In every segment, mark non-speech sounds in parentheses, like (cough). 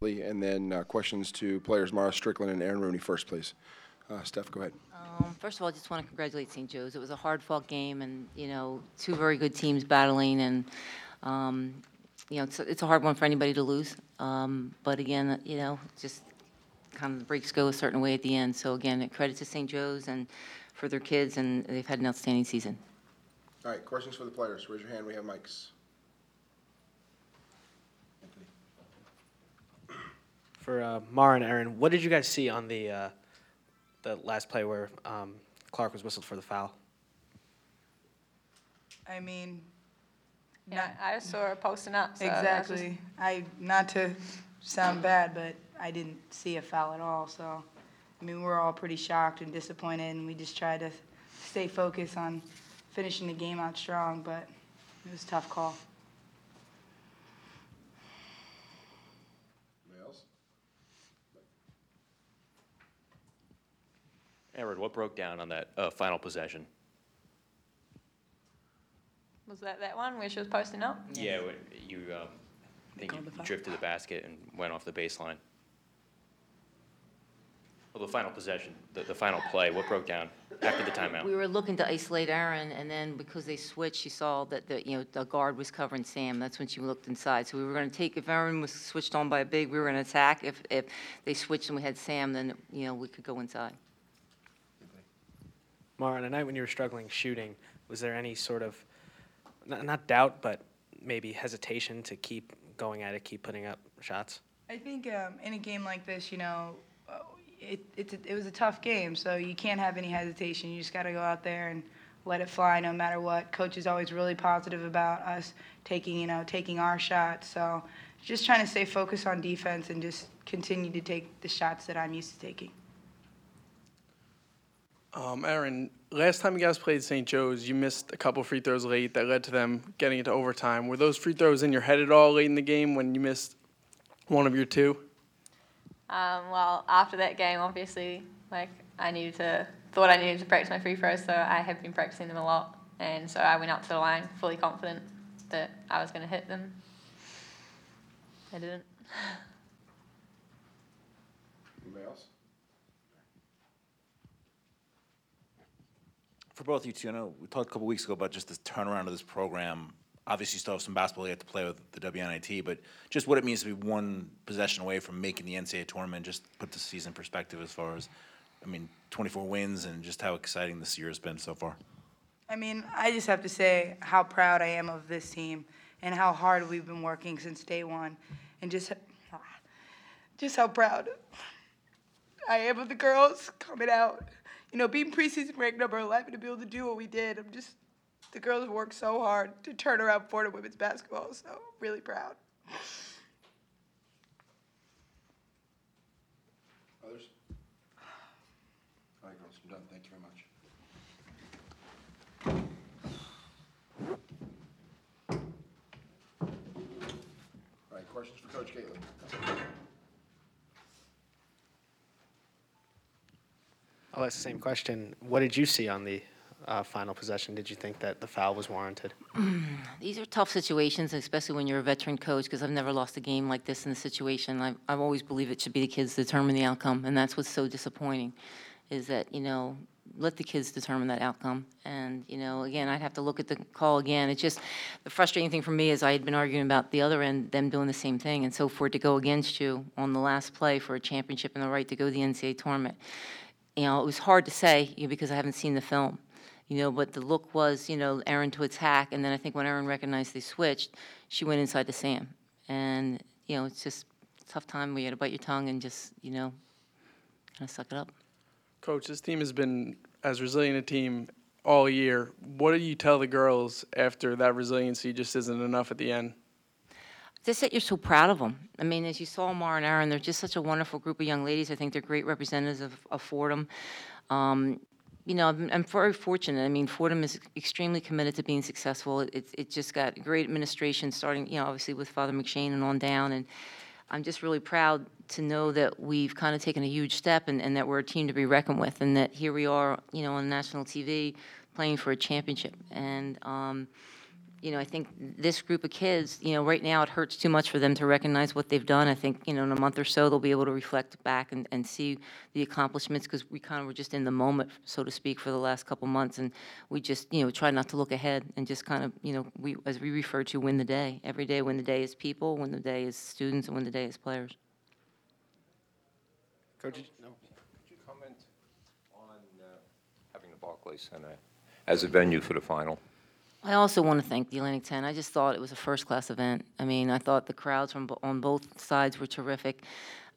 And then uh, questions to players Mara Strickland and Erin Rooney first, please. Uh, Steph, go ahead. Um, First of all, I just want to congratulate St. Joe's. It was a hard-fought game, and, you know, two very good teams battling, and, um, you know, it's, it's a hard one for anybody to lose. Um, But again, you know, just kind of the breaks go a certain way at the end. So again, credit to St. Joe's and for their kids, and they've had an outstanding season. All right, questions for the players. Raise your hand. We have mics. For uh, Mara and Erin, what did you guys see on the uh, the last play where um, Clark was whistled for the foul? I mean, Yeah, not, I saw her posting up. So that's just- exactly. I, not to sound bad, but I didn't see a foul at all, so, I mean, we're all pretty shocked and disappointed, and we just tried to stay focused on finishing the game out strong, but it was a tough call. Anybody else? Erin, what broke down on that uh, final possession? Was that that one where she was posting up? Yeah, when you, um, I think you called the drifted the basket and went off the baseline. Well, the final possession, the, the final play, what broke down after the timeout? We timeout? were looking to isolate Erin, and then because they switched, she saw that the, you know, the guard was covering Sam. That's when she looked inside. So we were going to take, if Erin was switched on by a big, we were going to attack. If, if they switched and we had Sam, then, you know, we could go inside. Mara, on a night when you were struggling shooting, was there any sort of not, not doubt, but maybe hesitation to keep going at it, keep putting up shots? I think um, in a game like this, you know, uh, it, it's a, it was a tough game, so you can't have any hesitation. You just got to go out there and let it fly, no matter what. Coach is always really positive about us taking, you know, taking our shots. So just trying to stay focused on defense and just continue to take the shots that I'm used to taking. Um, Erin, last time you guys played St. Joe's, you missed a couple free throws late that led to them getting into overtime. Were those free throws in your head at all late in the game when you missed one of your two? Um, well, after that game, obviously, like I needed to thought I needed to practice my free throws, so I have been practicing them a lot, and so I went up to the line fully confident that I was going to hit them. I didn't. (laughs) Anybody else? For both you two, I know we talked a couple weeks ago about just the turnaround of this program. Obviously, you still have some basketball yet to play with the WNIT, but just what it means to be one possession away from making the NCAA tournament. Just put the season perspective as far as, I mean, 24 wins and just how exciting this year has been so far. I mean, I just have to say how proud I am of this team and how hard we've been working since day one, and just ah, just how proud I am of the girls coming out. You know, being preseason ranked number 11 to be able to do what we did. I'm just the girls worked so hard to turn around Fordham women's basketball. So really proud. Others? All right, girls, I'm done. Thank you very much. All right, questions for Coach Gaitley? I'll ask the same question. What did you see on the uh, final possession? Did you think that the foul was warranted? These are tough situations, especially when you're a veteran coach, because I've never lost a game like this in a situation. I've, I've always believed it should be the kids determine the outcome, and that's what's so disappointing, is that, you know, let the kids determine that outcome. And, you know, again, I'd have to look at the call again. It's just, the frustrating thing for me is I had been arguing about the other end, them doing the same thing, and so for it to go against you on the last play for a championship and the right to go to the NCAA tournament, you know, it was hard to say, you know, because I haven't seen the film you know, but the look was, you know, Erin to attack, and then I think when Erin recognized they switched, she went inside to Sam. And, you know, it's just tough time where you got to bite your tongue and just, you know, kind of suck it up. Coach, this team has been as resilient a team all year. What do you tell the girls after that resiliency just isn't enough at the end? Just that you're so proud of them. I mean, as you saw Mara and Erin, they're just such a wonderful group of young ladies. I think they're great representatives of, of Fordham. Um, you know, I'm, I'm very fortunate. I mean, Fordham is extremely committed to being successful. It, it just got great administration, starting, you know, obviously with Father McShane and on down. And I'm just really proud to know that we've kind of taken a huge step and, and that we're a team to be reckoned with, and that here we are, you know, on national TV playing for a championship. And um, you know, I think this group of kids, you know, right now it hurts too much for them to recognize what they've done. I think, you know, in a month or so, they'll be able to reflect back and, and see the accomplishments because we kind of were just in the moment, so to speak, for the last couple months. And we just, you know, try not to look ahead and just kind of, you know, we, as we refer to, win the day. Every day, win the day is people, win the day is students, and win the day is players. Coach, no. Could you comment on uh, having the Barclays Center as a venue for the final? I also want to thank the Atlantic 10. I just thought it was a first-class event. I mean, I thought the crowds from, on both sides were terrific.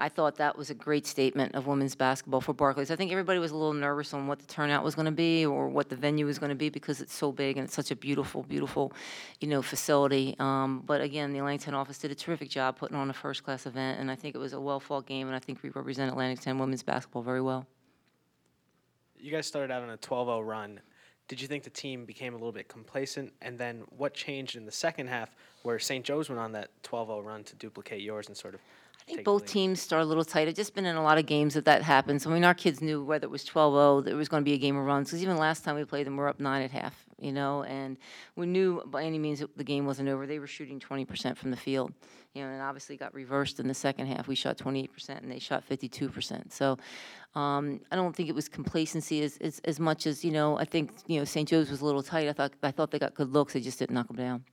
I thought that was a great statement of women's basketball for Barclays. I think everybody was a little nervous on what the turnout was going to be or what the venue was going to be because it's so big and it's such a beautiful, beautiful, you know, facility. Um, but again, the Atlantic 10 office did a terrific job putting on a first-class event, and I think it was a well-fought game, and I think we represent Atlantic 10 women's basketball very well. You guys started out on a 12-0 run. Did you think the team became a little bit complacent? And then what changed in the second half where St. Joe's went on that 12-0 run to duplicate yours and sort of I think take both teams start a little tight. It's just been in a lot of games that that happens. I mean, our kids knew whether it was 12-0, there was going to be a game of runs. Because even last time we played them, we we're up nine at half, you know, and we knew by any means the game wasn't over. They were shooting 20% from the field, you know, and obviously got reversed in the second half. We shot 28% and they shot 52%. So um, I don't think it was complacency as, as, as much as, you know, I think, you know, St. Joe's was a little tight. I thought, I thought they got good looks. They just didn't knock them down.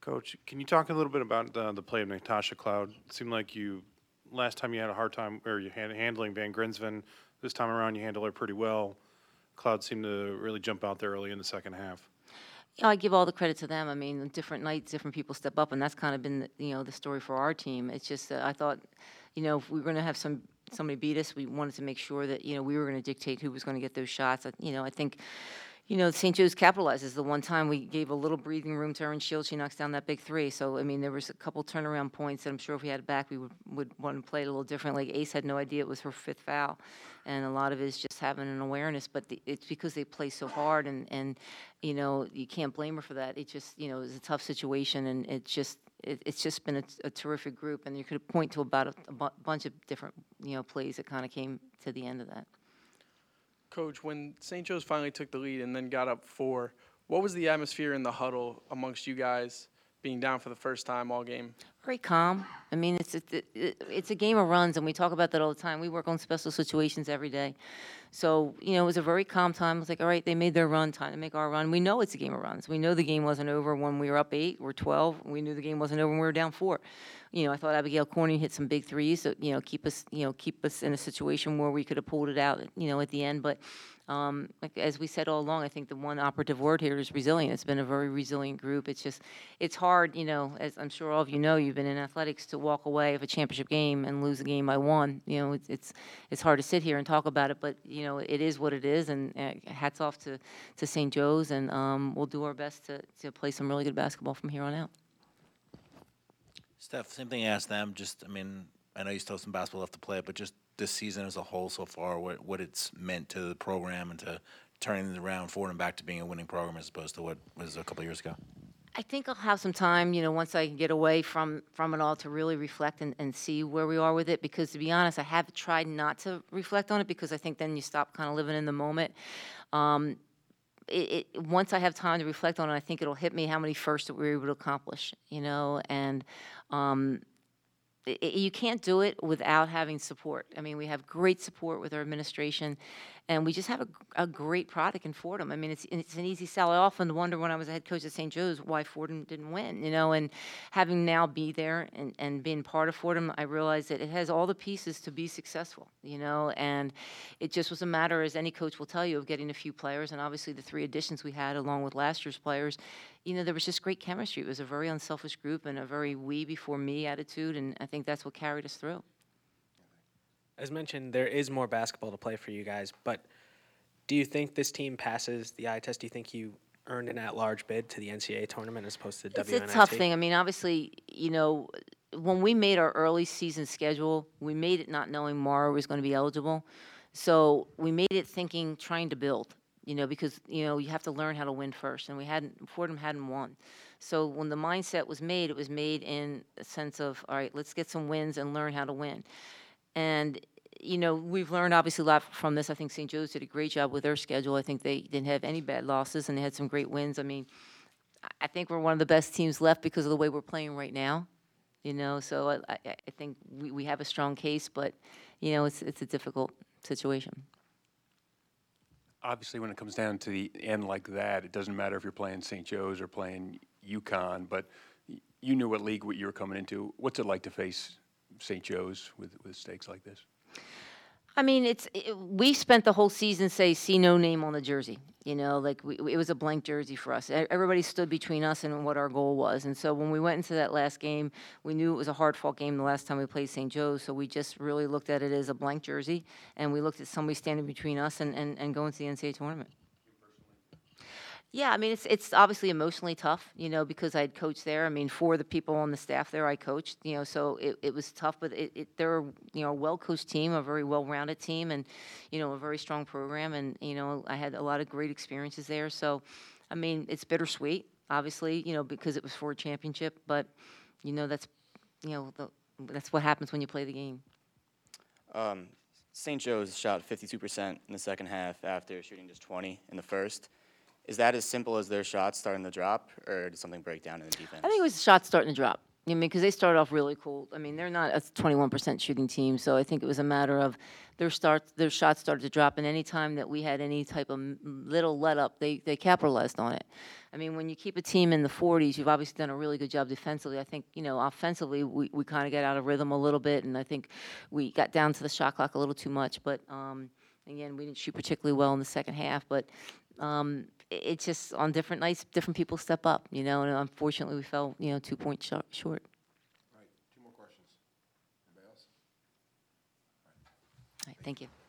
Coach, can you talk a little bit about uh, the play of Natasha Cloud? It seemed like you, last time you had a hard time, or you had handling Van Grinsven. This time around, you handled her pretty well. Cloud seemed to really jump out there early in the second half. Yeah, I give all the credit to them. I mean, different nights, different people step up, and that's kind of been, the, you know, the story for our team. It's just that I thought, you know, if we were going to have some somebody beat us, we wanted to make sure that you know we were going to dictate who was going to get those shots. I, you know, I think, you know, St. Joe's capitalizes. The one time we gave a little breathing room to Erin Shields, she knocks down that big three. So I mean, there was a couple turnaround points that I'm sure if we had it back, we would would want to play it a little differently. Ace had no idea it was her fifth foul, and a lot of it is just having an awareness. But the, it's because they play so hard, and and you know you can't blame her for that. It just you know it was a tough situation, and it's just it, it's just been a, a terrific group, and you could point to about a, a bu- bunch of different you know plays that kind of came to the end of that. Coach, when St. Joe's finally took the lead and then got up four, what was the atmosphere in the huddle amongst you guys being down for the first time all game? Very calm. I mean, it's it, it, it's a game of runs, and we talk about that all the time. We work on special situations every day, so you know it was a very calm time. It was like, all right, they made their run, time to make our run. We know it's a game of runs. We know the game wasn't over when we were up eight or twelve. We knew the game wasn't over when we were down four. You know, I thought Abigail Corning hit some big threes, that you know keep us you know keep us in a situation where we could have pulled it out. You know, at the end, but. Um, like, as we said all along, I think the one operative word here is resilient. It's been a very resilient group. It's just, it's hard, you know, as I'm sure all of you know, you've been in athletics to walk away of a championship game and lose a game by one. You know, it's it's, it's hard to sit here and talk about it, but you know, it is what it is. And uh, hats off to, to St. Joe's, and um, we'll do our best to, to play some really good basketball from here on out. Steph, same thing I asked them. Just, I mean, I know you still have some basketball left to play, but just this season as a whole so far, what what it's meant to the program and to turning it around Fordham and back to being a winning program as opposed to what was a couple years ago. I think I'll have some time, you know, once I can get away from, from it all to really reflect and, and see where we are with it. Because to be honest, I have tried not to reflect on it because I think then you stop kind of living in the moment. Um, it, it, once I have time to reflect on it, I think it'll hit me how many firsts that we were able to accomplish, you know, and um, you can't do it without having support. I mean, we have great support with our administration, and we just have a, a great product in Fordham. I mean, it's it's an easy sell. I often wonder when I was a head coach at St. Joe's why Fordham didn't win, you know. And having now be there and and being part of Fordham, I realized that it has all the pieces to be successful, you know. And it just was a matter, as any coach will tell you, of getting a few players, and obviously the three additions we had along with last year's players. You know, there was just great chemistry. It was a very unselfish group and a very we before me attitude, and I think that's what carried us through. As mentioned, there is more basketball to play for you guys, but do you think this team passes the eye test? Do you think you earned an at-large bid to the NCAA tournament as opposed to It's WNIT? a tough thing. I mean, obviously, you know, when we made our early season schedule, we made it not knowing Mara was going to be eligible. So we made it thinking, trying to build, you know, because, you know, you have to learn how to win first. And we hadn't, Fordham hadn't won. So when the mindset was made, it was made in a sense of, all right, let's get some wins and learn how to win. And, you know, we've learned obviously a lot from this. I think St. Joe's did a great job with their schedule. I think they didn't have any bad losses and they had some great wins. I mean, I think we're one of the best teams left because of the way we're playing right now. You know, so I, I, think we, we have a strong case, but, you know, it's, it's a difficult situation. Obviously, when it comes down to the end like that, it doesn't matter if you're playing St. Joe's or playing UConn, but you knew what league what you were coming into. What's it like to face St. Joe's with, with stakes like this? I mean, it's it, we spent the whole season say see no name on the jersey. You know, like we, it was a blank jersey for us. Everybody stood between us and what our goal was. And so when we went into that last game, we knew it was a hard fought game the last time we played St. Joe's. So we just really looked at it as a blank jersey, and we looked at somebody standing between us and, and, and going to the NCAA tournament. Yeah, I mean, it's it's obviously emotionally tough, you know, because I had coached there. I mean, for the people on the staff there I coached, you know, so it, it was tough, but it, it they're you know a well coached team, a very well rounded team, and you know a very strong program, and you know I had a lot of great experiences there. So, I mean, it's bittersweet, obviously, you know, because it was for a championship, but you know that's you know the, that's what happens when you play the game. Um, St. Joe's shot 52% in the second half after shooting just 20 in the first. Is that as simple as their shots starting to drop, or did something break down in the defense? I think it was shots starting to drop. I mean, because they started off really cool. I mean, they're not a 21% shooting team, so I think it was a matter of their start, their shots started to drop, and any time that we had any type of little let up, they they capitalized on it. I mean, when you keep a team in the 40s, you've obviously done a really good job defensively. I think you know, offensively, we, we kind of got out of rhythm a little bit, and I think we got down to the shot clock a little too much. But um, again, we didn't shoot particularly well in the second half, but um, it's just on different nights, different people step up, you know, and unfortunately, we fell, you know, two points short. short. All right, two more questions. Anybody else? All right, thank you.